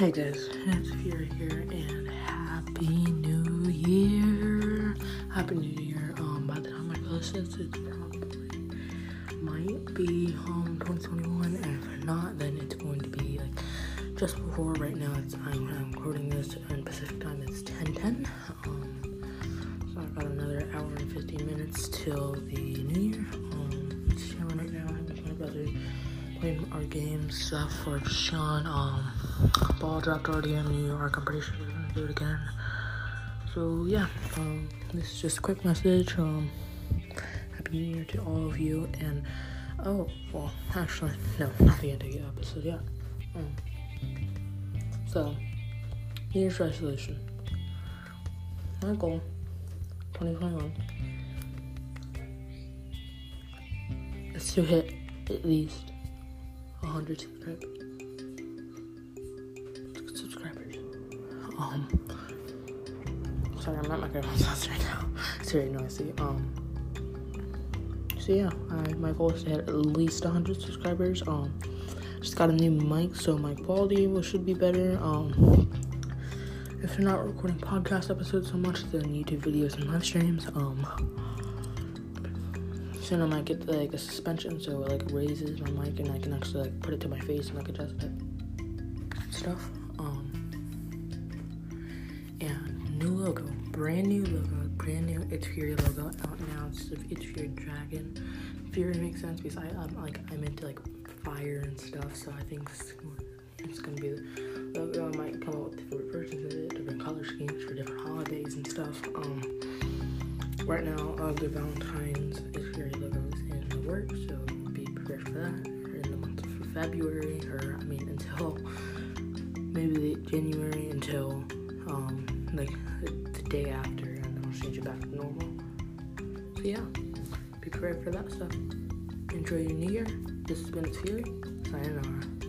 Hey guys, it's Fury here, and Happy New Year! Happy New Year. Um, by the time I post this, it's probably might be um 2021, and if not, then it's going to be like just before. Right now, it's I'm, I'm recording this in Pacific time. It's 10:10. Um, so I've got another hour and 15 minutes till the New Year. Um, right now. I'm with my brother playing our game stuff for Sean. Um, ball dropped already in New York. I'm pretty sure we're gonna do it again. So yeah, um, this is just a quick message. Um, happy New Year to all of you. And oh, well, actually, no, not the end of the episode yet. Um, so, New Year's resolution. My goal, 2021, is to hit at least 100 subscribers. subscribers. Um, sorry, I'm at my grandma's house right now. It's very noisy. Um, so yeah, I, my goal is to hit at least 100 subscribers. Um, just got a new mic, so my quality will, should be better. Um, if you're not recording podcast episodes so much, then YouTube videos and live streams. Um, soon I might get like a suspension, so it like raises my mic and I can actually like put it to my face and like adjust it. Stuff. Um, and new logo, brand new logo, brand new It's Fury logo out now. It's the It's Fury Dragon. Fury makes sense because I, I'm like I'm into like fire and stuff, so I think it's, gonna be the logo. I might come up with different versions of it, different color schemes for different holidays and stuff. Um, right now, uh, the Valentine's is in the works, so be prepared for that in the month of February, or I mean until maybe January until um like the day after, and then I'll change it back to normal. So yeah, be prepared for that stuff. Enjoy your new year. This has been Fury, sayonara.